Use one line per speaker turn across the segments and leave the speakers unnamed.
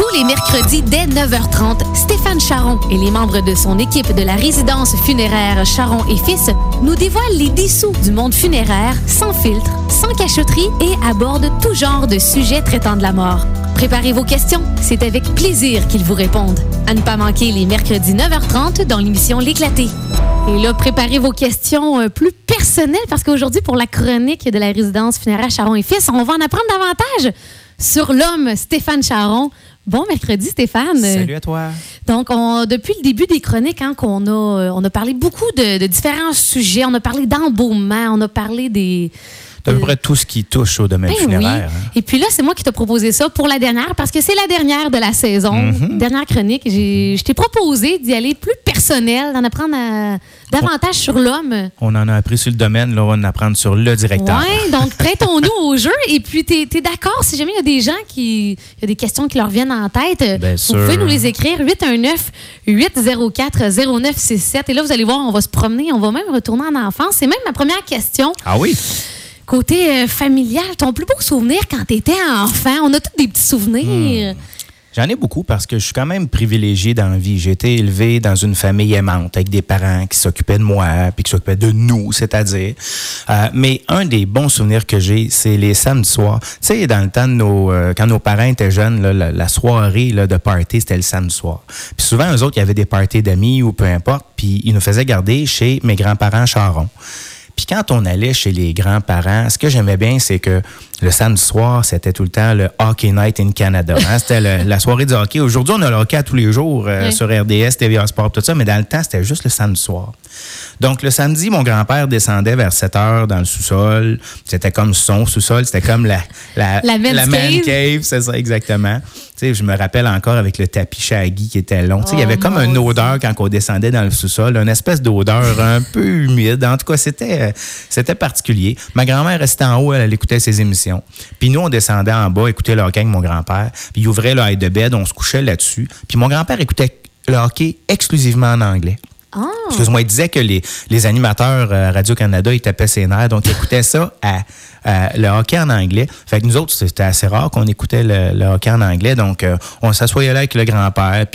Tous les mercredis dès 9h30, Stéphane Charon et les membres de son équipe de la résidence funéraire Charon et Fils nous dévoilent les dessous du monde funéraire sans filtre, sans cachotterie et abordent tout genre de sujets traitant de la mort. Préparez vos questions, c'est avec plaisir qu'ils vous répondent. À ne pas manquer les mercredis 9h30 dans l'émission L'éclaté. Et là, préparez vos questions euh, plus personnelles parce qu'aujourd'hui, pour la chronique de la résidence funéraire Charon et Fils, on va en apprendre davantage sur l'homme Stéphane Charon. Bon mercredi, Stéphane.
Salut à toi.
Donc, on- depuis le début des chroniques, hein, qu'on a, euh, on a parlé beaucoup de, de différents sujets. On a parlé d'embaumement, on a parlé des.
D'à peu
de-
près tout ce qui touche au domaine
Ben oui.
funéraire. hein.
Et puis là, c'est moi qui t'ai proposé ça pour la dernière, parce que c'est la dernière de la saison,
Mm-hmm.
dernière chronique. J'ai- Je t'ai proposé d'y aller plus personnel, d'en apprendre à- davantage sur l'homme.
On en a appris sur le domaine, là, on va en apprendre sur le directeur.
Oui, donc prêtons-nous au jeu. Et puis, tu es, d'accord, si jamais il y a des gens qui. Il y a des questions qui leur viennent en tête, euh,
Bien
vous
sûr.
pouvez nous les écrire 819-804-0967. Et là, vous allez voir, on va se promener, on va même retourner en enfance. C'est même ma première question.
Ah oui?
Côté euh, familial, ton plus beau souvenir quand tu étais enfant, on a tous des petits souvenirs.
J'en ai beaucoup parce que je suis quand même privilégié dans la vie. J'ai été élevé dans une famille aimante avec des parents qui s'occupaient de moi puis qui s'occupaient de nous, c'est-à-dire. Euh, mais un des bons souvenirs que j'ai, c'est les samedis soirs. Tu sais, dans le temps de nos, euh, quand nos parents étaient jeunes, la, soirée de party, c'était le samedi soir. Puis souvent, eux autres, il y avait des parties d'amis ou peu importe, puis ils nous faisaient garder chez mes grands-parents Charon. Puis quand on allait chez les grands-parents, ce que j'aimais bien, c'est que le samedi soir, c'était tout le temps le Hockey Night in Canada. hein. C'était la soirée du hockey. Aujourd'hui, on a le hockey à tous les jours euh,
Oui.
sur RDS, TVA Sport, tout ça, mais dans le temps, c'était juste le samedi soir. Donc, le samedi, mon grand-père descendait vers 7 heures dans le sous-sol. C'était comme son sous-sol, c'était comme la, la,
La men's
man
cave,
c'est ça, exactement. Je me rappelle encore avec le tapis shaggy qui était long. Il y
Oh,
avait comme
mon
une odeur quand on descendait dans le sous-sol, une espèce d'odeur un peu humide. En tout cas, c'était euh, c'était particulier. Ma grand-mère restait en haut, elle, elle écoutait ses émissions. Puis nous, on descendait en bas, écoutait le hockey avec mon grand-père. Puis il ouvrait le high de bed, on se couchait là-dessus. Puis mon grand-père écoutait le hockey exclusivement en anglais.
Ah,
Excuse-moi, il disait que les, animateurs euh, Radio-Canada, ils tapaient ses nerfs, donc ils écoutaient ça à, le hockey en anglais. Fait que nous autres, c'était assez rare qu'on écoutait le, hockey en anglais, donc euh, on s'assoyait là avec le grand-père,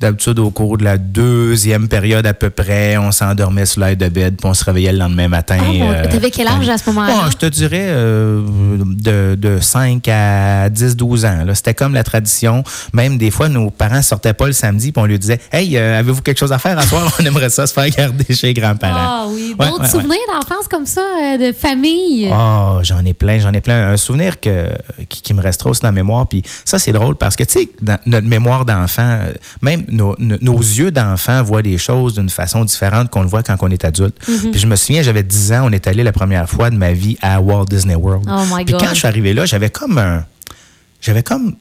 d'habitude, au cours de la deuxième période à peu près, on s'endormait sur l'aide de bed, puis on se réveillait le lendemain matin.
Ah,
euh,
t'avais quel âge à ce moment-là?
Bon, je te dirais euh, de, de 5 à 10, 12 ans. là. C'était comme la tradition. Même des fois, nos parents sortaient pas le samedi, puis on lui disait Hey, euh, avez-vous quelque chose à faire à soir? On aimerait ça se faire garder chez les grands-parents.
Ah oui, d'autres
ouais, ouais.
souvenirs d'enfance comme ça, euh, de famille?
Oh, j'en ai plein, j'en ai plein. Un souvenir que, qui, qui me restera aussi dans la mémoire. Puis ça, c'est drôle parce que, tu sais, dans notre mémoire d'enfant, euh, même nos, yeux d'enfant voient des choses d'une façon différente qu'on le voit quand on est adulte.
Mm-hmm.
Puis je me souviens, j'avais 10 ans, on est allé la première fois de ma vie à Walt Disney World.
Oh my
Puis
God.
quand je suis arrivé là, j'avais comme un... J'avais comme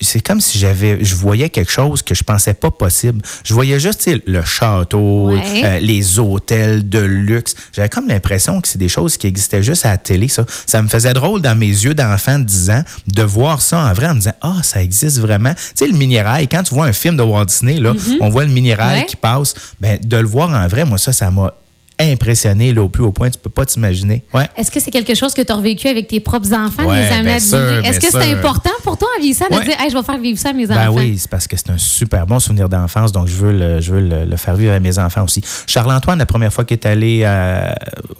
c'est comme si j'avais je voyais quelque chose que je pensais pas possible. Je voyais juste le château,
Ouais.
euh, les hôtels de luxe. J'avais comme l'impression que c'est des choses qui existaient juste à la télé ça. Ça me faisait drôle dans mes yeux d'enfant de 10 ans de voir ça en vrai en me disant "Ah, ça existe vraiment." Tu sais le mini-rail quand tu vois un film de Walt Disney là, on voit le mini-rail
Ouais.
qui passe, ben de le voir en vrai, moi ça ça m'a impressionné là, au plus haut point, tu peux pas t'imaginer. Ouais.
Est-ce que c'est quelque chose que tu as revécu avec tes propres enfants,
Ouais,
les
bien
Est-ce que c'est important pour toi en vieillissant de
Ouais.
dire, hey, je vais faire vivre ça à mes
Ben
enfants?
oui, c'est parce que c'est un super bon souvenir d'enfance, donc je veux le, je veux le, le faire vivre à mes enfants aussi. Charles-Antoine, la première fois qu'il est allé à,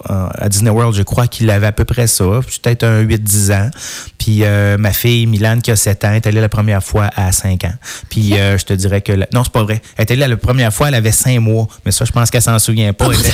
à Disney World, je crois qu'il avait à peu près ça, peut-être un 8-10 ans. Puis euh, ma fille, Milan, qui a 7 ans, est allée la première fois à 5 ans. Puis euh, je te dirais que... la- Non, c'est pas vrai. Elle est allée la première fois, elle avait 5 mois, mais ça, je pense qu'elle s'en souvient pas. Était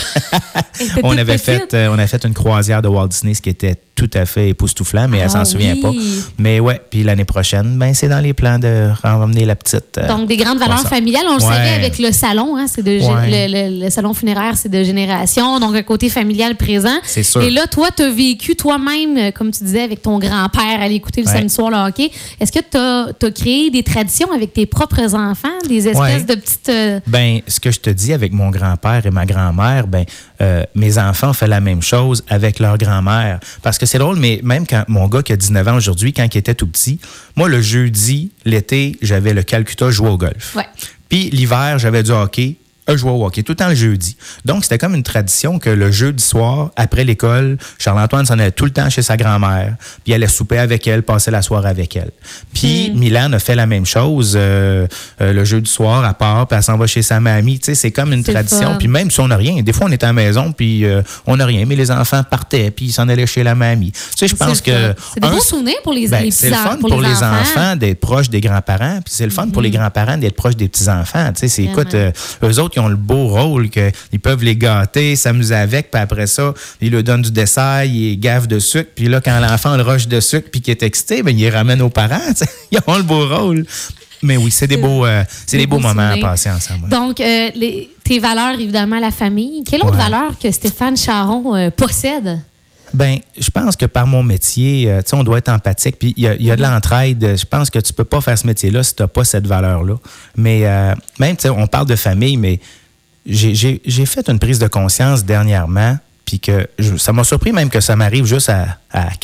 on avait fait, euh, on a fait une croisière de Walt Disney, ce qui était tout à fait époustouflant, mais elle
Ah
s'en souvient
oui.
pas. Mais ouais, puis l'année prochaine, ben c'est dans les plans de ramener la petite. euh,
Donc, des grandes valeurs familiales, on le
Ouais.
savait avec le salon, hein, c'est de gé-
Ouais.
le, le- le salon funéraire, c'est de génération, donc un côté familial présent.
C'est sûr.
Et là, toi, tu as vécu toi-même, euh, comme tu disais, avec ton grand-père, aller écouter le
Ouais.
samedi soir le hockey. Est-ce que tu as, créé des traditions avec tes propres enfants, des espèces de petites. euh,
Ben, ce que je te dis avec mon grand-père et ma grand-mère, ben, euh, mes enfants ont fait la même chose avec leur grand-mère. Parce que c'est drôle, mais même quand mon gars qui a 19 ans aujourd'hui, quand il était tout petit, moi, le jeudi, l'été, j'avais le Calcutta jouer au golf.
Ouais.
Puis l'hiver, j'avais du hockey je jouais au hockey tout le temps le jeudi. Donc, c'était comme une tradition que le jeudi soir, après l'école, Charles-Antoine s'en allait tout le temps chez sa grand-mère, puis allait souper avec elle, passer la soirée avec elle. Puis, Milan a fait la même chose euh, euh, le jeudi soir, à part, puis elle s'en va chez sa mamie. Tu sais, c'est comme une tradition. Puis même si on n'a rien, des fois, on est à la maison, puis euh, on n'a rien, mais les enfants partaient, puis ils s'en allaient chez la mamie. Tu sais, je pense que...
C'est des bons souvenirs pour les,
ben,
les
C'est le fun pour, les, enfants, d'être proches des grands-parents, puis c'est le fun pour les mm-hmm. grands-parents d'être proches des petits-enfants. Tu sais, c'est, écoute, eux autres, ils ont le beau rôle qu'ils peuvent les gâter, s'amuser avec, puis après ça, ils leur donnent du dessert, ils gavent de sucre, puis là, quand l'enfant le rush de sucre puis qui est excité, ben, ils les ramènent aux parents. Ils ont le beau rôle. Mais oui, c'est des beaux, euh, c'est des beaux moments à passer ensemble.
Donc, euh, les, tes valeurs, évidemment, la famille. Quelle autre valeur que Stéphane Charon euh, possède?
Ben, je pense que par mon métier, tu sais, on doit être empathique. Puis il y a, y a, de l'entraide. Je pense que tu peux pas faire ce métier-là si tu n'as pas cette valeur-là. Mais même, tu sais, on parle de famille, mais j'ai fait une prise de conscience dernièrement, puis que ça m'a surpris même que ça m'arrive juste à,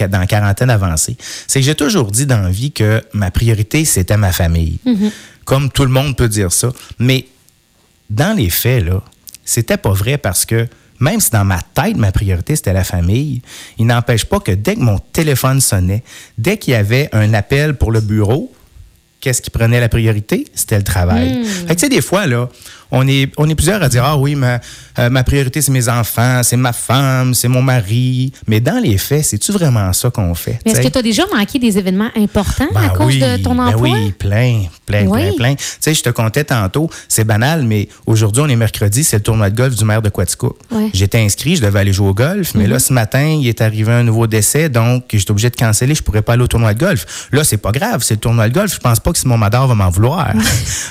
dans la quarantaine avancée. C'est que j'ai toujours dit dans la vie que ma priorité, c'était ma famille. Mm-hmm. Comme tout le monde peut dire ça. Mais dans les faits, là, c'était pas vrai parce que même si dans ma tête, ma priorité, c'était la famille, il n'empêche pas que dès que mon téléphone sonnait, dès qu'il y avait un appel pour le bureau, qu'est-ce qui prenait la priorité? C'était le travail. Mm. Fait que, tu sais, des fois, là, on est, on est plusieurs à dire Ah oui, ma, euh, ma priorité, c'est mes enfants, c'est ma femme, c'est mon mari. Mais dans les faits, c'est-tu vraiment ça qu'on fait?
est-ce que tu as déjà manqué des événements importants à ben cause de ton ben emploi?
oui, plein, plein, plein, plein. Tu sais, je te comptais tantôt, c'est banal, mais aujourd'hui, on est mercredi, c'est le tournoi de golf du maire de Quatico. J'étais inscrit, je devais aller jouer au golf, mais là, mm-hmm. ce matin, il est arrivé un nouveau décès, donc j'étais obligé de canceller, je pourrais pas aller au tournoi de golf. Là, c'est pas grave, c'est le tournoi de golf, je pense pas que Simon Mador va m'en vouloir.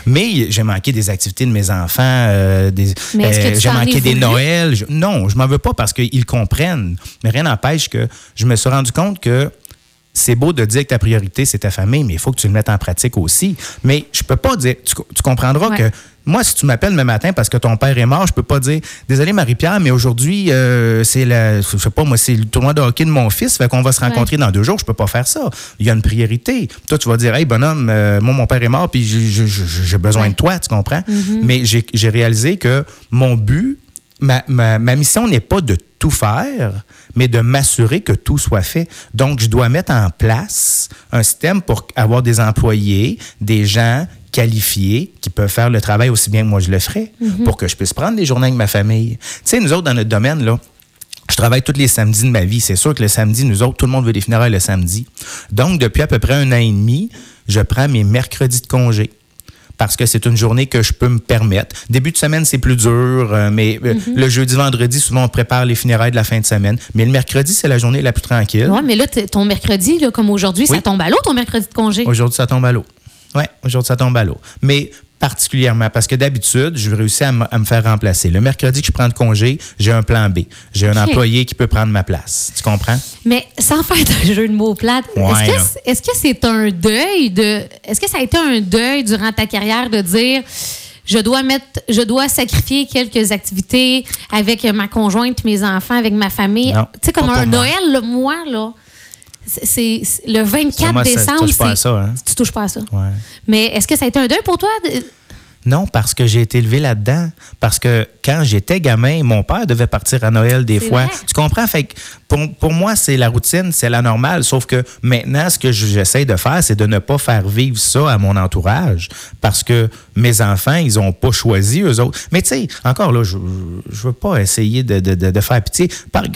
mais j'ai manqué des activités de mes enfants, euh,
euh,
j'ai manqué des Noëls. non, je m'en veux pas parce qu'ils comprennent. Mais rien n'empêche que je me suis rendu compte que c'est beau de dire que ta priorité, c'est ta famille, mais il faut que tu le mettes en pratique aussi. Mais je peux pas dire, tu, comprendras que moi, si tu m'appelles le matin parce que ton père est mort, je peux pas dire désolé Marie-Pierre, mais aujourd'hui euh, c'est la, je sais pas moi, c'est le tournoi de hockey de mon fils, fait qu'on va se rencontrer dans deux jours. Je peux pas faire ça. Il y a une priorité. Toi, tu vas dire hey bonhomme, euh, moi mon père est mort puis j'ai besoin de toi, tu comprends? Mm-hmm. Mais j'ai réalisé que mon but, ma, ma, ma mission n'est pas de tout faire, mais de m'assurer que tout soit fait. Donc, je dois mettre en place un système pour avoir des employés, des gens qualifiés qui peuvent faire le travail aussi bien que moi je le ferais mhm. pour que je puisse prendre des journées avec ma famille. Tu sais, nous autres, dans notre domaine, là, je travaille tous les samedis de ma vie. C'est sûr que le samedi, nous autres, tout le monde veut des funérailles le samedi. Donc, depuis à peu près un an et demi, je prends mes mercredis de congé parce que c'est une journée que je peux me permettre. Début de semaine, c'est plus dur, euh, mais euh, mhm. le jeudi, vendredi, souvent, on prépare les funérailles de la fin de semaine. Mais le mercredi, c'est la journée la plus tranquille.
Oui, mais là, ton mercredi, comme aujourd'hui, ça tombe à l'eau, ton mercredi de congé?
Aujourd'hui, ça tombe à l'eau. Oui, aujourd'hui, ça tombe à l'eau. Mais particulièrement parce que d'habitude, je réussis à, à, me faire remplacer. Le mercredi que je prends de congé, j'ai un plan B. J'ai un employé qui peut prendre ma place. Tu comprends?
Mais sans faire un jeu de mots plate, est-ce que c'est un deuil de. Est-ce que ça a été un deuil durant ta carrière de dire je dois mettre, je dois sacrifier quelques activités avec ma conjointe, mes enfants, avec ma famille? Tu sais, comme un Noël, le moi, là c'est le 24 décembre. Tu touches
pas à ça, hein?
Tu touches pas à ça. Mais est-ce que ça a été un deuil pour toi?
Non, parce que j'ai été élevé là-dedans. Parce que quand j'étais gamin, mon père devait partir à Noël des fois. Tu comprends? Fait que pour, pour moi, c'est la routine, c'est la normale. Sauf que maintenant, ce que j'essaie de faire, c'est de ne pas faire vivre ça à mon entourage. Parce que mes enfants, ils n'ont pas choisi eux autres. Mais tu sais, encore là, je ne veux pas essayer de, de, de, faire pitié.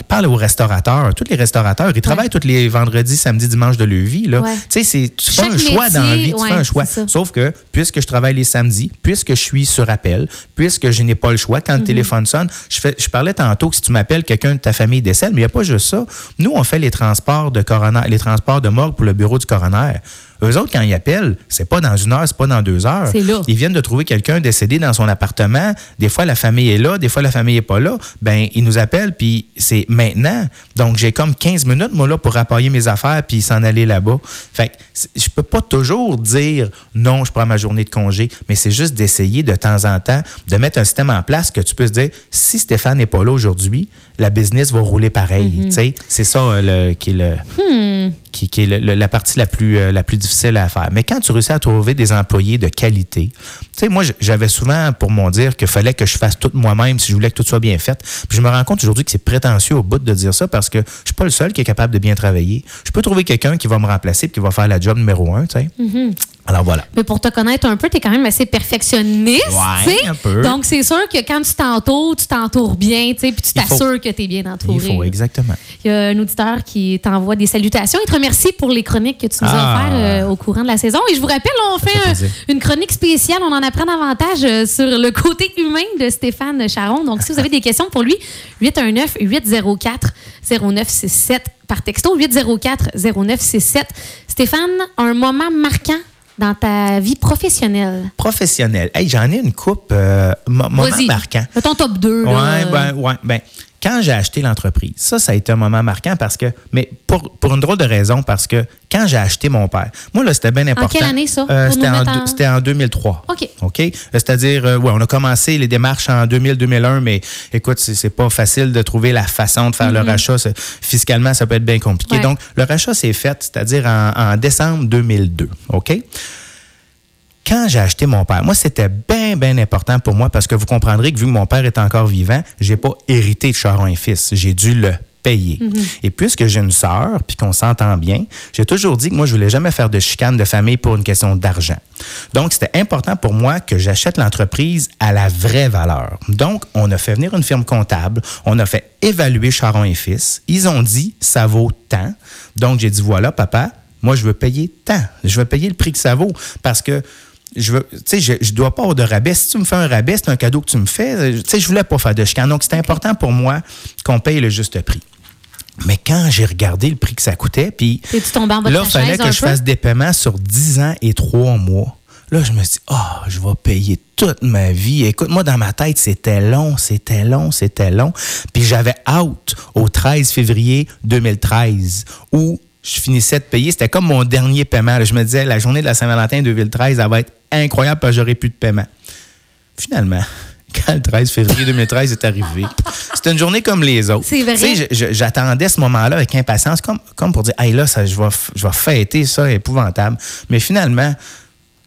Parle, aux restaurateurs. Tous les restaurateurs, ils travaillent tous les vendredis, samedis, dimanches de leur vie. Là. Tu sais, tu fais un choix dans la vie. Tu fais un choix. Sauf que, puisque je travaille les samedis, puisque je suis sur appel, puisque je n'ai pas le choix, quand le mhm. téléphone sonne, je, fais, je parlais tantôt que si tu m'appelles, quelqu'un de ta famille décède, mais il n'y a pas juste ça. Nous, on fait les transports de coroner, les transports de morgue pour le bureau du coroner. Eux autres, quand ils appellent, c'est pas dans une heure, c'est pas dans deux heures. Ils viennent de trouver quelqu'un décédé dans son appartement. Des fois, la famille est là, des fois, la famille est pas là. Ben, ils nous appellent, puis c'est maintenant. Donc, j'ai comme 15 minutes, moi, là, pour appuyer mes affaires, puis s'en aller là-bas. Fait que je peux pas toujours dire non, je prends ma journée de congé, mais c'est juste d'essayer de temps en temps de mettre un système en place que tu peux se dire, si Stéphane n'est pas là aujourd'hui, la business va rouler pareil. Mm-hmm. C'est ça euh, le, qui est le...
Hmm.
qui, qui est le- le- la partie la plus, euh, la plus difficile à faire. Mais quand tu réussis à trouver des employés de qualité, moi, j'avais souvent pour mon dire qu'il fallait que je fasse tout moi-même si je voulais que tout soit bien fait. Puis je me rends compte aujourd'hui que c'est prétentieux au bout de dire ça parce que je suis pas le seul qui est capable de bien travailler. Je peux trouver quelqu'un qui va me remplacer et qui va faire la job numéro un, sais. Alors voilà.
Mais pour te connaître un peu, tu es quand même assez perfectionniste.
Ouais, un peu.
Donc, c'est sûr que quand tu t'entoures, tu t'entoures bien, tu sais, puis tu t'assures que tu es bien entouré.
Il faut, exactement.
Il y a un auditeur qui t'envoie des salutations. Il te remercie pour les chroniques que tu nous as
Ah.
offertes euh, au courant de la saison. Et je vous rappelle, on
fait
fait un-
plaisir.
une chronique spéciale. On en apprend davantage euh, sur le côté humain de Stéphane Charon. Donc, si vous avez des questions pour lui, 819-804-0967 par texto, 804-0967. Stéphane, un moment marquant dans ta vie professionnelle?
Professionnel. Hey, j'en ai une coupe euh, mo- moment marquant.
Ton top 2.
Ouais, ben, ouais, ben, quand j'ai acheté l'entreprise, ça, ça a été un moment marquant parce que, mais pour, pour une drôle de raison, parce que quand j'ai acheté mon père, moi, là, c'était bien important.
quelle année, ça?
Euh, c'était, en,
en-
c'était en 2003.
OK.
OK? Euh, C'est-à-dire, euh, ouais, on a commencé les démarches en 2000-2001, mais écoute, c'est, c'est pas facile de trouver la façon de faire le rachat. C'est- fiscalement, ça peut être bien compliqué.
Mm-hmm. Ouais.
Donc, le rachat s'est fait, c'est-à-dire en, en décembre 2002. OK? Quand j'ai acheté mon père, moi, c'était bien, bien important pour moi parce que vous comprendrez que vu que mon père est encore vivant, j'ai pas hérité de Charon et Fils. J'ai dû le payer. Et puisque j'ai une sœur, puis qu'on s'entend bien, j'ai toujours dit que moi, je voulais jamais faire de chicane de famille pour une question d'argent. Donc, c'était important pour moi que j'achète l'entreprise à la vraie valeur. Donc, on a fait venir une firme comptable, on a fait évaluer Charon et Fils. Ils ont dit, ça vaut tant. Donc, j'ai dit, voilà, papa, moi, je veux payer tant. Je veux payer le prix que ça vaut parce que je veux, je, je dois pas avoir de rabais. Si tu me fais un rabais, c'est un cadeau que tu me fais. Tu sais, je voulais pas faire de chicane. Donc, c'était important pour moi qu'on paye le juste prix. Mais quand j'ai regardé le prix que ça coûtait, puis là, il fallait que je
peu?
fasse des paiements sur 10 ans et 3 mois. Là, je me suis dit, ah, je vais payer toute ma vie. Écoute, moi, dans ma tête, c'était long, c'était long, c'était long. Puis j'avais out au 13 février 2013 où je finissais de payer. C'était comme mon dernier paiement. Je me disais, la journée de la Saint-Valentin 2013, elle va être incroyable parce que j'aurai plus de paiement. Finalement, quand le 13 février 2013 est arrivé, c'était une journée comme les autres.
C'est vrai.
Tu sais, j'attendais ce moment-là avec impatience, comme, comme pour dire, hey, là, ça, je, vais, je vais fêter ça, épouvantable. Mais finalement,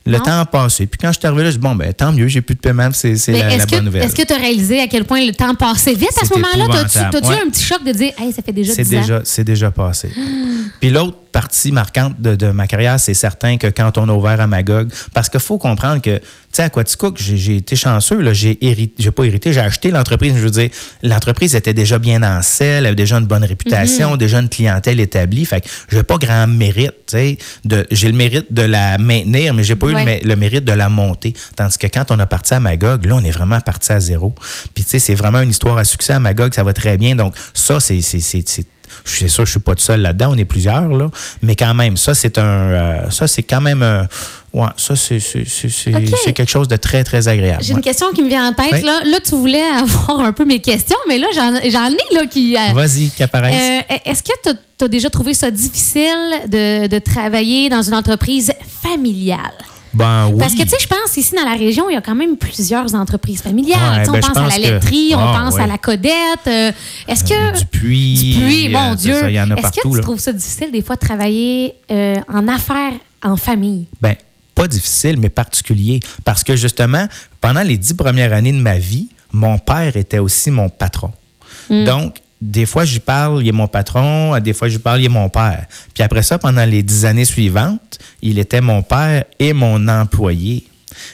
le
Non.
temps a passé. Puis quand je suis arrivé là, je dis, bon, ben, tant mieux, j'ai plus de paiement, c'est la, la bonne nouvelle.
est-ce que tu as réalisé à quel point le temps passait vite à ce moment-là? T'as-tu t'as-tu eu
ouais.
un petit choc de dire, hey, ça fait déjà
C'est
10 ans?
déjà, c'est déjà passé. Puis l'autre partie marquante de, de ma carrière, c'est certain que quand on a ouvert à Magog, parce qu'il faut comprendre que, tu sais, à Quaticook, j'ai j'ai été chanceux, là, j'ai hérité, j'ai pas hérité, j'ai acheté l'entreprise, je veux dire, l'entreprise était déjà bien en selle, elle avait déjà une bonne réputation,
Mhm.
déjà une clientèle établie, fait que j'ai pas grand mérite, tu sais, de, j'ai le mérite de la maintenir, mais j'ai pas eu le, le mérite de la monter. Tandis que quand on a parti à Magog, là, on est vraiment parti à zéro. Puis, tu sais, c'est vraiment une histoire à succès à Magog, ça va très bien. Donc, ça, c'est. C'est- sûr que je suis pas tout seul là-dedans, on est plusieurs, là. Mais quand même, ça, c'est un. euh, ça, c'est quand même. euh, ouais, ça, c'est c'est- c'est- c'est-
OK.
c'est quelque chose de très, très agréable.
J'ai
ouais.
une question qui me vient en tête.
Oui.
Là. là, tu voulais avoir un peu mes questions, mais là, j'en ai là, qui. euh,
Vas-y, qu'apparaisse.
euh, Est-ce que tu as, déjà trouvé ça difficile de, de travailler dans une entreprise familiale?
Ben oui.
Parce que, tu sais, je pense ici dans la région, il y a quand même plusieurs entreprises familiales.
Ouais, ben,
on
je
pense à la
que-
laiterie, on
Ah,
pense
ouais.
à la Codette. euh, Est-ce que.
Du puits.
Du puits,
euh,
mon Dieu. Est-ce que tu
là.
trouves ça difficile des fois de travailler euh, en affaires en famille?
Ben, pas difficile, mais particulier. Parce que justement, pendant les dix premières années de ma vie, mon père était aussi mon patron. Donc, des fois, j'y parle, il est mon patron, des fois, j'y parle, il est mon père. Puis après ça, pendant les dix années suivantes, il était mon père et mon employé.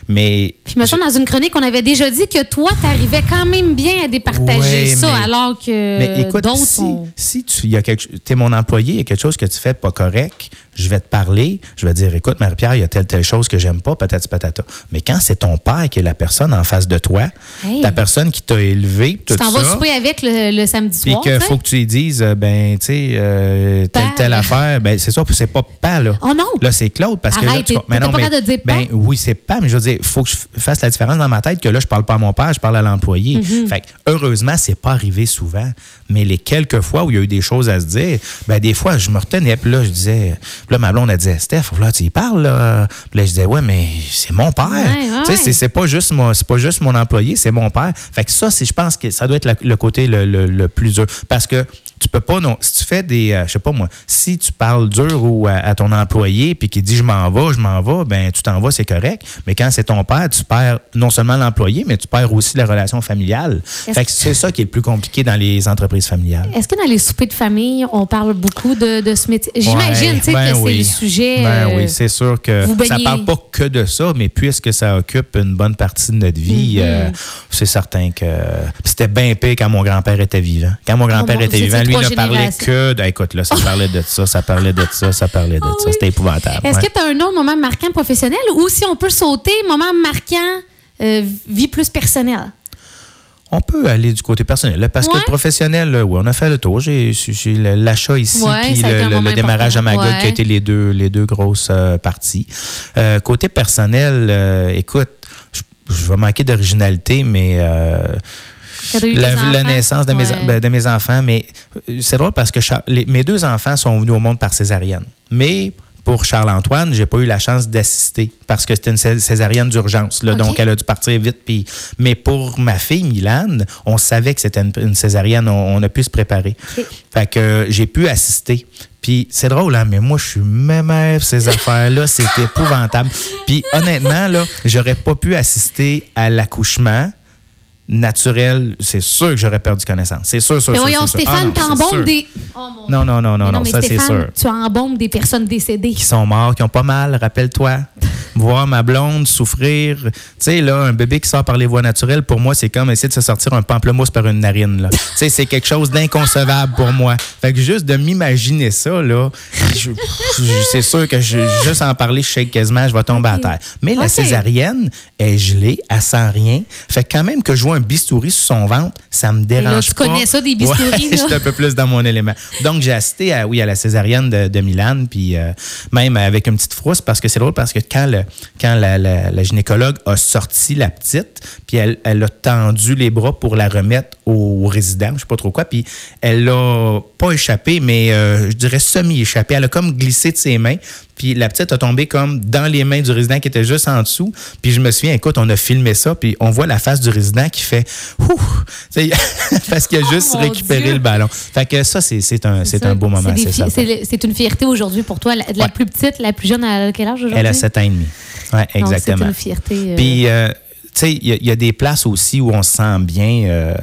Mais
Puis, me semble, dans une chronique, on avait déjà dit que toi, tu arrivais quand même bien à départager
Ouais,
ça,
mais-
alors que
Mais écoute, si,
sont.
si tu y a quelque, es mon employé, il y a quelque chose que tu fais pas correct, je vais te parler, je vais te dire, écoute, Marie-Pierre, il y a telle, telle chose que j'aime pas, patati patata. Mais quand c'est ton père qui est la personne en face de toi,
Hey.
ta personne qui t'a élevé, tout
Tu t'en vas souper avec le, le samedi
puis
soir.
qu'il
tu sais?
faut que tu lui dises, euh, ben, tu sais, euh, telle, telle affaire, ben, c'est ça, puis c'est pas pas, là.
Oh non!
Là, c'est Claude, parce que là, tu mais non,
pas
mais-
de dire
ben, oui, c'est pas, mais je veux dire, il faut que je fasse la différence dans ma tête que là, je parle pas à mon père, je parle à l'employé.
Mm-hmm.
Fait que, heureusement, c'est pas arrivé souvent. Mais les quelques fois où il y a eu des choses à se dire, ben, des fois, je me retenais, puis là, je disais, puis là, ma blonde, elle disait, Steph, là, tu y parles, là. Puis là, je disais, ouais, mais c'est mon père.
Ouais, ouais,
tu sais, c'est- pas juste mon, c'est pas juste mon employé, c'est mon père. Fait que ça, je pense que ça doit être la- le côté le, le- le plus dur. Parce que tu peux pas, non. Si tu fais des, euh, je sais pas moi, si tu parles dur ou à, ton employé puis qu'il dit je m'en vais, je m'en vais, ben tu t'en vas, c'est correct. Mais quand c'est ton père, tu perds non seulement l'employé, mais tu perds aussi la relation familiale. Fait que c'est ça qui est le plus compliqué dans les entreprises familiales.
Est-ce que dans les soupers de famille, on parle beaucoup de, de ce métier? J'imagine, tu sais,
ben
que
oui.
c'est le sujet.
Ben
euh,
oui, c'est sûr que ça parle pas que de ça, mais puisque ça occupe une bonne partie de notre vie,
Mm-hmm.
euh, c'est certain que c'était bien pire quand mon grand-père était vivant. Quand mon grand-père
Oh mon-
était vivant, lui ne parlait que de, écoute là, ça parlait de ça, ça parlait de ça, ça parlait de
Ah
ça, c'était épouvantable.
Est-ce
ouais.
que tu as un autre moment marquant professionnel ou si on peut sauter, moment marquant, euh, vie plus personnelle?
On peut aller du côté personnel. Parce que
Ouais.
le professionnel, oui, on a fait le tour. J'ai l'achat ici,
Ouais,
puis le, démarrage à
important.
Magog qui a
Ouais.
été les deux, les deux grosses euh, parties. Euh, côté personnel, écoute, je, je vais manquer d'originalité, mais la, naissance de, mes,
Ouais.
ben, de mes enfants, mais euh, c'est drôle parce que Char- les- mes deux enfants sont venus au monde par césarienne. Mais pour Charles-Antoine, j'ai pas eu la chance d'assister parce que c'était une cés- césarienne d'urgence. Donc, elle a dû partir vite. Mais pour ma fille, Milan, on savait que c'était une, une césarienne. On, on a pu se préparer. Fait que euh, j'ai pu assister. Puis c'est drôle, hein, mais moi, je suis même ces affaires-là. C'est épouvantable. Puis honnêtement, là, j'aurais pas pu assister à l'accouchement naturel. C'est sûr que j'aurais perdu connaissance. C'est sûr, sûr,
Mais
sûr,
voyons,
sûr.
Stéphane,
Ah
t'embombes
sûr.
des. Oh, mon
Non, non, non, non,
Mais
non,
mais
ça, c'est sûr.
Tu embombes des personnes décédées.
Qui sont morts, qui ont pas mal, rappelle-toi. Voir ma blonde souffrir. Tu sais, là, un bébé qui sort par les voies naturelles, pour moi, c'est comme essayer de se sortir un pamplemousse par une narine, là. tu sais, c'est quelque chose d'inconcevable pour moi. Fait que juste de m'imaginer ça, là, c'est sûr que je, juste en parler, je shake quasiment, je vais tomber à terre. Mais la césarienne est gelée, elle sent rien. Fait que quand même que je vois un bistouri sur son ventre, ça me dérange
tu
pas.
connais ça, des bistouris,
Ouais,
là?
je suis un peu plus dans mon élément. Donc, j'ai assisté à, oui, à la césarienne de, de Milan, puis euh, même avec une petite frousse, parce que c'est drôle, parce que quand, le, quand la, la- la gynécologue a sorti la petite, puis elle, elle a tendu les bras pour la remettre au résident, je sais pas trop quoi, puis elle l'a pas échappé, mais euh, je dirais semi-échappé. Elle a comme glissé de ses mains, puis la petite a tombé comme dans les mains du résident qui était juste en dessous. Puis je me souviens, écoute, on a filmé ça, puis on voit la face du résident qui fait Ouh! Parce qu'il a
Oh,
juste récupéré
Dieu!
le ballon. Fait que ça, c'est un, un beau moment. C'est
une fierté aujourd'hui pour toi. La, la
Ouais.
plus petite, la plus jeune, à quel âge aujourd'hui?
Elle a 7 ans et demi. Oui, exactement.
C'est une fierté. euh,
Puis, euh, tu sais, il y, a- il y a des places aussi où on se sent bien, euh,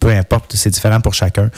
peu importe, c'est différent pour chacun.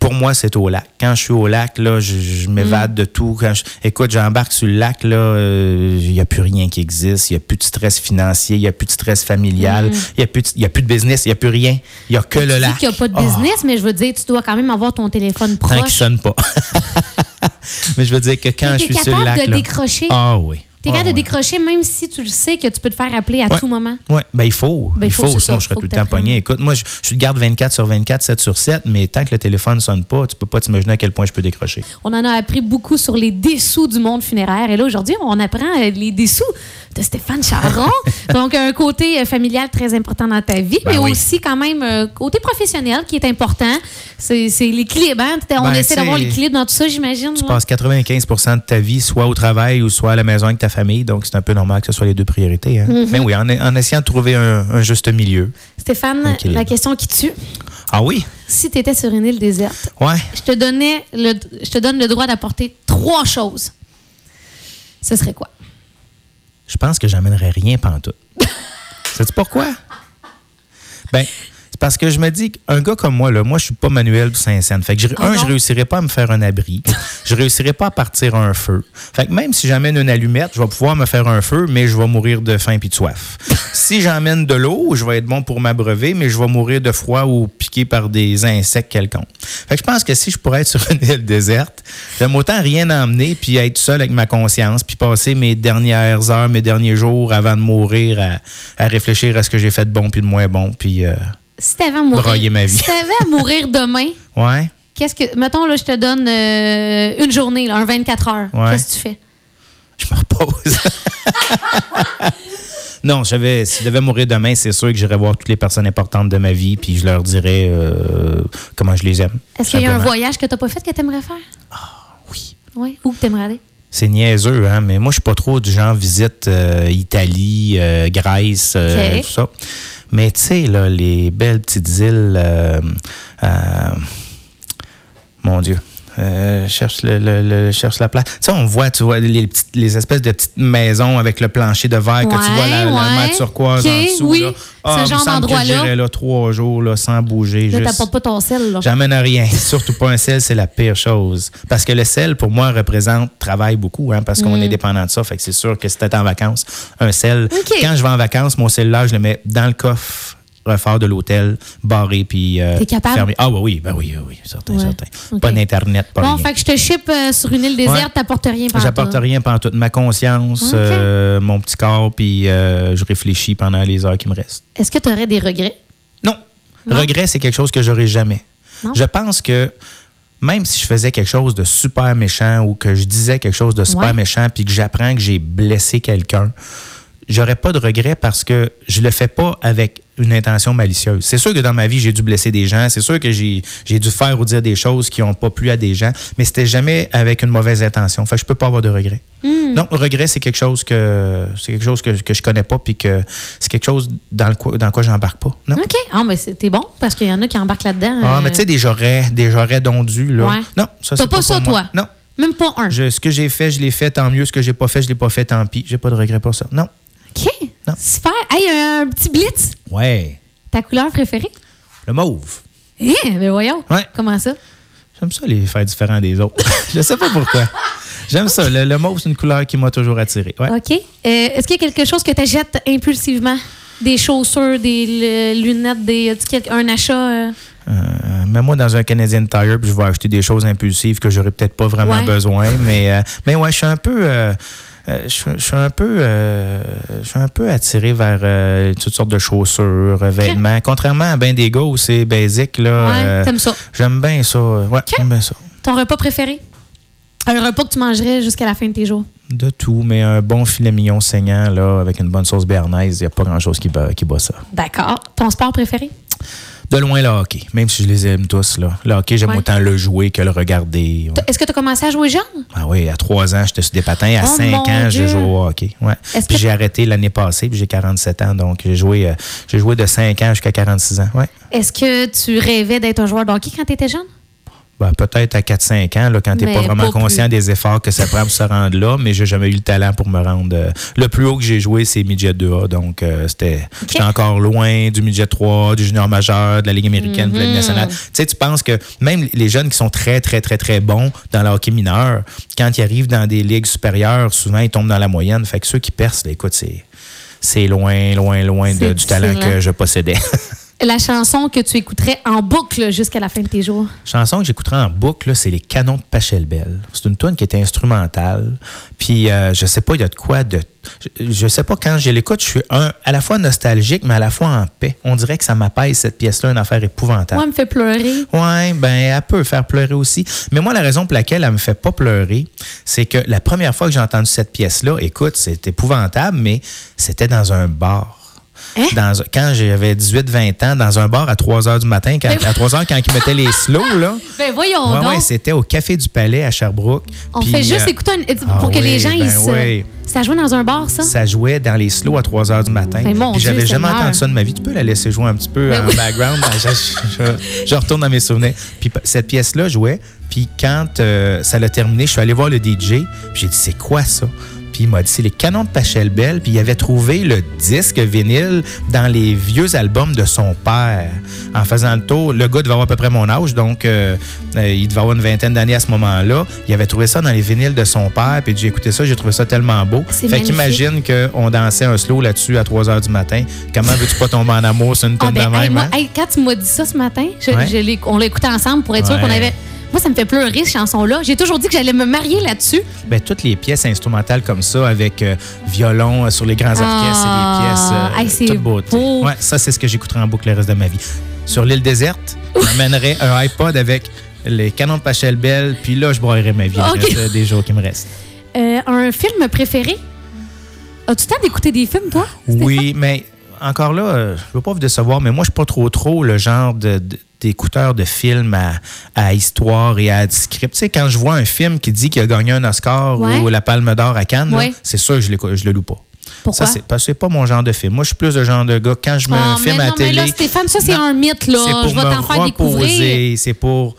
Pour moi, c'est au lac. Quand je suis au lac, là, je, je m'évade de tout. Quand je- écoute, j'embarque sur le lac, là, euh, il n'y a plus rien qui existe. Il n'y a plus de stress financier, il n'y a plus de stress familial, il n'y a, plus de- y a plus de business, il n'y a plus rien. Il n'y a que
tu
le lac.
qu'il n'y a pas de
Oh,
business, mais je veux dire, tu dois quand même avoir ton téléphone
tant qu'il
proche.
sonne pas. Mais je veux dire que quand je suis sur le
capable
lac.
de
là-
décrocher.
Ah oui.
T'es
Ah,
capable de décrocher même si tu le sais que tu peux te faire appeler à
Ouais.
tout moment?
Oui, ben il faut.
Ben,
il
faut,
faut, sinon
ça.
je serais tout le temps pogné. Écoute, moi, je, je te garde 24 sur 24, 7 sur 7, mais tant que le téléphone ne sonne pas, tu peux pas t'imaginer à quel point je peux décrocher.
On en a appris beaucoup sur les dessous du monde funéraire. Et là, aujourd'hui, on apprend euh, les dessous de Stéphane Charron. Donc, un côté euh, familial très important dans ta vie,
Ben
mais
oui.
aussi quand même un côté professionnel qui est important. C'est l'équilibre. hein? On
Ben,
essaie d'avoir l'équilibre dans tout ça, j'imagine.
Tu
ouais.
passes 95% de ta vie soit au travail ou soit à la maison avec ta famille, donc c'est un peu normal que ce soit les deux priorités. Hein?
Mm-hmm.
Mais oui, en, en essayant de trouver un, un juste milieu.
Stéphane, la question qui tue.
Ah oui?
Si tu étais sur une île déserte,
Ouais.
je te, donnais le, je te donne le droit d'apporter trois choses. Ce serait quoi?
Je pense que j'amènerais rien pantoute. Sais-tu pourquoi? Ben, parce que je me dis qu'un gars comme moi, là, moi, je suis pas Manuel du Saint-Saëns. Fait que, je-
Ah
un,
non?
je réussirais pas à me faire un abri. je réussirais pas à partir un feu. Fait que même si j'amène une allumette, je vais pouvoir me faire un feu, mais je vais mourir de faim puis de soif. si j'emmène de l'eau, je vais être bon pour m'abreuver, mais je vais mourir de froid ou piqué par des insectes quelconques. Fait que je pense que si je pourrais être sur une île déserte, j'aime autant rien emmener puis être seul avec ma conscience puis passer mes dernières heures, mes derniers jours avant de mourir à, à réfléchir à ce que j'ai fait de bon puis de moins bon puis euh,
Si t'avais à mourir,
Broyer ma vie.
si t'avais à mourir demain,
ouais.
qu'est-ce que. Mettons, là, je te donne euh, une journée, là, un 24 heures.
Ouais.
Qu'est-ce que tu fais?
je me repose. non, j'avais, si je devais mourir demain, c'est sûr que j'irais voir toutes les personnes importantes de ma vie, puis je leur dirais euh, comment je les aime.
Est-ce qu'il y a un voyage que t'as pas fait que t'aimerais faire?
Oui.
Oui. Où que t'aimerais aller?
C'est niaiseux, hein, mais moi, je suis pas trop du genre visite euh, Italie, euh, Grèce, tout ça. Mais tu sais, là, les belles petites îles. euh, euh, Mon Dieu. Euh, cherche, le, le- le- cherche la place. Tu sais, on voit, tu vois, les, petites, les espèces de petites maisons avec le plancher de verre que tu vois la,
Ouais, ouais.
turquoise
Ok,
en dessous.
oui.
Là.
Ce
Ah, me
genre d'endroit-là.
j'irais là trois jours là, sans bouger.
Là,
juste-
pas ton sel, là.
J'amène rien. Surtout pas un sel, c'est la pire chose. Parce que le sel, pour moi, représente travail beaucoup, hein, parce qu'on est dépendant de ça. Fait que c'est sûr que si t'es en vacances, un sel.
Mm.
Quand je vais en vacances, mon cellulaire, je le mets dans le coffre fort de l'hôtel, barré, puis euh, fermé. Ah oui, oui, ben oui, oui, oui, certain,
Ouais.
certain. Pas d'internet, pas
Bon,
rien.
fait que je te ship euh, sur une île déserte,
Ouais.
t'apportes rien pendant
J'apporte rien pendant toute ma conscience, euh, mon petit corps, puis je réfléchis pendant les heures qui me restent.
Est-ce que tu aurais des regrets?
Non.
Non?
Regret, c'est quelque chose que j'aurai jamais.
Non?
Je pense que même si je faisais quelque chose de super méchant ou que je disais quelque chose de super
Ouais.
méchant puis que j'apprends que j'ai blessé quelqu'un, j'aurais pas de regret parce que je le fais pas avec une intention malicieuse. C'est sûr que dans ma vie, j'ai dû blesser des gens. C'est sûr que j'ai dû faire ou dire des choses qui ont pas plu à des gens, mais c'était jamais avec une mauvaise intention. Fait que je peux pas avoir de regret. Non, le regret, c'est quelque chose que c'est quelque chose que, que je connais pas puis que c'est quelque chose dans le quoi, dans quoi j'embarque pas. Non.
OK. Ah, mais c'est- t'es bon, parce qu'il y en a qui embarquent là-dedans.
Ah,
euh,
mais tu sais, des j'aurais, des j'aurais dondus, là.
Ouais.
Non, ça, c'est
pas
pas
ça,
moi.
toi?
Non.
Même pas un.
Je- ce que j'ai fait, je l'ai fait, tant mieux. Ce que j'ai pas fait, je l'ai pas fait, tant pis. J'ai pas de regret pour ça. Non. Non.
Super. Hey, un petit blitz.
Ouais.
Ta couleur préférée?
Le mauve.
Eh, ben voyons.
Ouais.
Comment ça?
J'aime ça, les faire différents des autres. je sais pas pourquoi. J'aime ça. Le, le mauve, c'est une couleur qui m'a toujours attiré. Ouais.
OK. Euh, Est-ce qu'il y a quelque chose que tu achètes impulsivement? Des chaussures, des lunettes, des, un achat? euh?
Euh, Mets-moi dans un Canadian Tire, puis je vais acheter des choses impulsives que j'aurais peut-être pas vraiment
Ouais.
besoin. Mais, euh, mais ouais, je suis un peu. Euh, je, suis- je suis un peu, euh, je suis un peu attiré vers euh, toutes sortes de chaussures, euh, vêtements. Contrairement à ben des gars où c'est basic, là.
Ouais, t'aimes ça.
J'aime bien ça. Ouais, j'aime bien ça.
Ton repas préféré? Un repas que tu mangerais jusqu'à la fin de tes jours?
De tout, mais un bon filet mignon saignant, là, avec une bonne sauce béarnaise, il n'y a pas grand-chose qui bat, qui bat ça.
D'accord. Ton sport préféré?
De loin, le hockey, même si je les aime tous. Là. Le hockey, j'aime
Ouais.
autant le jouer que le regarder. ouais.
Est-ce que tu as commencé à jouer jeune?
Ah oui, à 3 ans, j'étais sur des patins. À
Oh
5
mon
ans, j'ai joué au hockey. Ouais. Puis j'ai arrêté l'année passée, puis j'ai 47 ans. Donc, j'ai joué, euh, j'ai joué de 5 ans jusqu'à 46 ans. Ouais.
Est-ce que tu rêvais d'être un joueur de hockey quand tu étais jeune?
Ben, peut-être à 4-5 ans, là, quand tu n'es pas vraiment
pas
conscient
plus.
des efforts que ça prend pour se rendre là, mais j'ai jamais eu le talent pour me rendre. euh, le plus haut que j'ai joué, c'est midget 2A, donc euh, c'était j'étais encore loin du midget 3, du junior majeur, de la Ligue américaine, de la Ligue
Mhm.
nationale. Tu sais, tu penses que même les jeunes qui sont très, très, très, très bons dans le hockey mineur, quand ils arrivent dans des ligues supérieures, souvent ils tombent dans la moyenne. Fait que ceux qui percent, là, écoute, c'est c'est loin, loin, loin de- du talent que je possédais.
La chanson que tu écouterais en boucle jusqu'à la fin de tes jours?
chanson que j'écouterai en boucle, c'est Les Canons de Pachelbel. C'est une tune qui est instrumentale. Puis, euh, je sais pas, il y a de quoi de. Je, je sais pas, quand je l'écoute, je suis un, à la fois nostalgique, mais à la fois en paix. On dirait que ça m'apaise, cette pièce-là, une affaire épouvantable.
Moi, elle me fait pleurer.
Ouais, ben, elle peut faire pleurer aussi. Mais moi, la raison pour laquelle elle me fait pas pleurer, c'est que la première fois que j'ai entendu cette pièce-là, écoute, c'est épouvantable, mais c'était dans un bar.
Hein?
Dans, quand j'avais 18-20 ans, dans un bar à 3 h du matin, quand, à 3 h, quand ils mettaient les slows, là.
Ben voyons
Ouais,
donc.
ouais, c'était au Café du Palais à Sherbrooke.
On fait juste
euh,
écouter un-
ah
pour que les gens
ben
ils se.
oui.
Ça jouait dans un bar, ça?
Ça jouait dans les slows à 3 h du matin.
Ben,
j'avais jamais entendu ça de ma vie. Tu peux la laisser jouer un petit peu
Ben
en
oui.
background? Ben, je, je- je retourne dans mes souvenirs. Puis cette pièce-là jouait. Puis quand euh, ça l'a terminé, je suis allé voir le DJ. Puis j'ai dit, c'est quoi ça? Puis il m'a dit, c'est les canons de Pachelbel. Puis il avait trouvé le disque vinyle dans les vieux albums de son père. En faisant le tour, le gars devait avoir à peu près mon âge, donc euh, euh, il devait avoir une vingtaine d'années à ce moment-là. Il avait trouvé ça dans les vinyles de son père. Puis j'ai écouté ça, j'ai trouvé ça tellement beau. Fait qu'imagine qu'on dansait un slow là-dessus à 3 h du matin. Comment veux-tu pas tomber en amour sur une
Ah,
tonne
ben,
de
hey,
même?
moi,
hein?
hey, quand tu m'as dit ça ce matin, je-
Ouais.
je l'ai- on l'a écouté ensemble pour être sûr qu'on avait. Moi, ça me fait pleurer, cette chanson-là. J'ai toujours dit que j'allais me marier là-dessus.
Ben, toutes les pièces instrumentales comme ça, avec euh, violon euh, sur les grands orchestres,
Ah,
c'est des pièces euh,
hey,
beauté.
beau.
Ouais, ça, c'est ce que j'écouterai en boucle le reste de ma vie. Sur l'île déserte, j'emmènerais un iPod avec les canons de Pachelbel, puis là, je broyerais ma vie reste euh, des jours qui me restent.
Un film préféré? As-tu le temps d'écouter des films, toi?
Oui, mais encore là, je veux pas vous décevoir, mais moi, je suis pas trop trop le genre de- de- d'écouteur de films à, à histoire et à script. Tu sais, quand je vois un film qui dit qu'il a gagné un Oscar
Ouais.
ou la Palme d'Or à Cannes,
Ouais.
c'est sûr que je, je le loue pas.
Pourquoi?
Ça, c'est parce que c'est pas mon genre de film. Moi, je suis plus le genre de gars, quand je mets
Ah,
un film
mais
à
non, mais
télé...
là, Stéphane, ça, c'est
Non,
un mythe, là.
C'est pour
Je vais
me
t'en faire découvrir.
reposer, c'est pour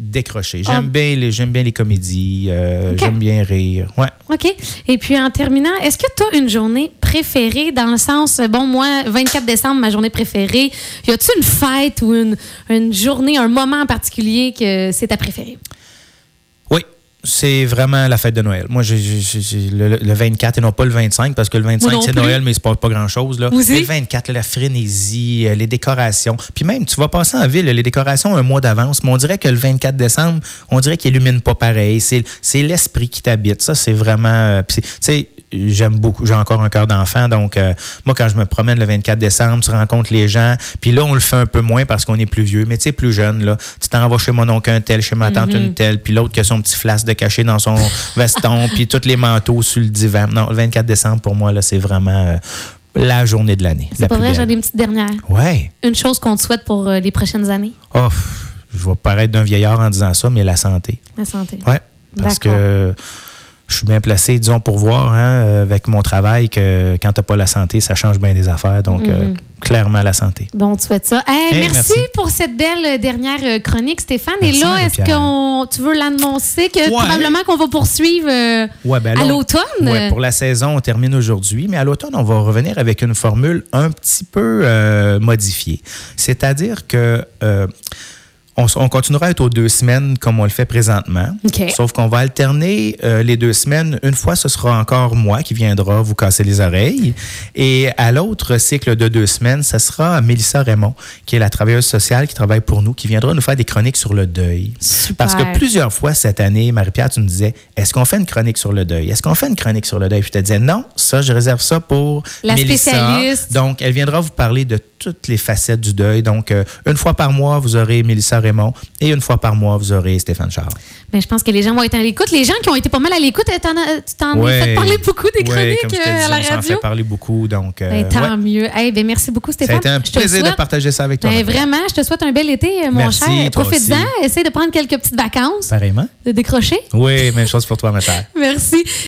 décrocher. J'aime bien, les, j'aime bien les comédies, euh, j'aime bien rire. Ouais.
OK. Et puis en terminant, est-ce que tu as une journée préférée dans le sens, bon, moi, 24 décembre, ma journée préférée. Y a-tu une fête ou une, une journée, un moment en particulier que c'est ta préférée?
C'est vraiment la fête de Noël. Moi, j'ai, j'ai- j'ai le, le 24 et non pas le 25, parce que le 25,
Moi non
c'est. Noël, mais il se passe pas grand-chose. Le 24, là, la frénésie, euh, les décorations. Puis même, tu vas passer en ville, les décorations un mois d'avance, mais on dirait que le 24 décembre, on dirait qu'il illumine pas pareil. C'est, c'est l'esprit qui t'habite. Ça, c'est vraiment... euh, tu sais, j'aime beaucoup, j'ai encore un cœur d'enfant, donc euh, moi, quand je me promène le 24 décembre, tu rencontres les gens, puis là, on le fait un peu moins parce qu'on est plus vieux, mais tu sais, plus jeune, là, tu t'en vas chez mon oncle un tel, chez ma tante une telle, puis l'autre qui a son petit flasque de caché dans son veston, puis tous les manteaux sur le divan. Non, le 24 décembre, pour moi, là, c'est vraiment euh, la journée de l'année.
C'est
la
pas vrai, j'en ai une petite dernière.
Ouais.
Une chose qu'on te souhaite pour euh, les prochaines années?
Oh, je vais paraître d'un vieillard en disant ça, mais la santé.
La santé.
Ouais. Parce que je suis bien placé, disons, pour voir hein, euh, avec mon travail que quand tu n'as pas la santé, ça change bien des affaires. Donc, euh, clairement, la santé.
Bon, tu souhaites ça. Hey,
Hey,
merci,
merci.
pour cette belle euh, dernière chronique, Stéphane. Et là, est-ce qu'on tu veux l'annoncer que
Ouais.
probablement qu'on va poursuivre euh,
Ouais, ben
à l'automne?
ouais, pour la saison, on termine aujourd'hui, mais à l'automne, on va revenir avec une formule un petit peu euh, modifiée. C'est-à-dire que on, continuera à être aux deux semaines comme on le fait présentement. Sauf qu'on va alterner euh, les deux semaines. Une fois, ce sera encore moi qui viendra vous casser les oreilles. Et à l'autre cycle de deux semaines, ce sera Mélissa Raymond, qui est la travailleuse sociale qui travaille pour nous, qui viendra nous faire des chroniques sur le deuil.
Super.
Parce que plusieurs fois cette année, Marie-Pierre, tu me disais, est-ce qu'on fait une chronique sur le deuil? Est-ce qu'on fait une chronique sur le deuil? Puis je te disais, non, ça, je réserve ça pour
La
Mélissa.
spécialiste.
Donc, elle viendra vous parler de toutes les facettes du deuil. Donc, euh, une fois par mois, vous aurez Mélissa Raymond et une fois par mois, vous aurez Stéphane Charles.
Ben, je pense que les gens vont être à l'écoute. Les gens qui ont été pas mal à l'écoute, t'en as- tu t'en as
Ouais.
fait parler beaucoup des
Ouais,
chroniques
comme je te
euh, à la
on s'en
radio.
fait parler beaucoup. Donc, euh,
Ben, tant
ouais.
mieux. Hey, ben, merci beaucoup,
ça a
Stéphane.
été un
Je
plaisir de
souhaite-
partager ça avec toi.
Ben, vraiment, je te souhaite un bel été, euh, mon
Merci,
cher. Profite-en. Essaye de prendre quelques petites vacances,
Pareillement.
de décrocher.
Oui, même chose pour toi, ma chère.
Merci.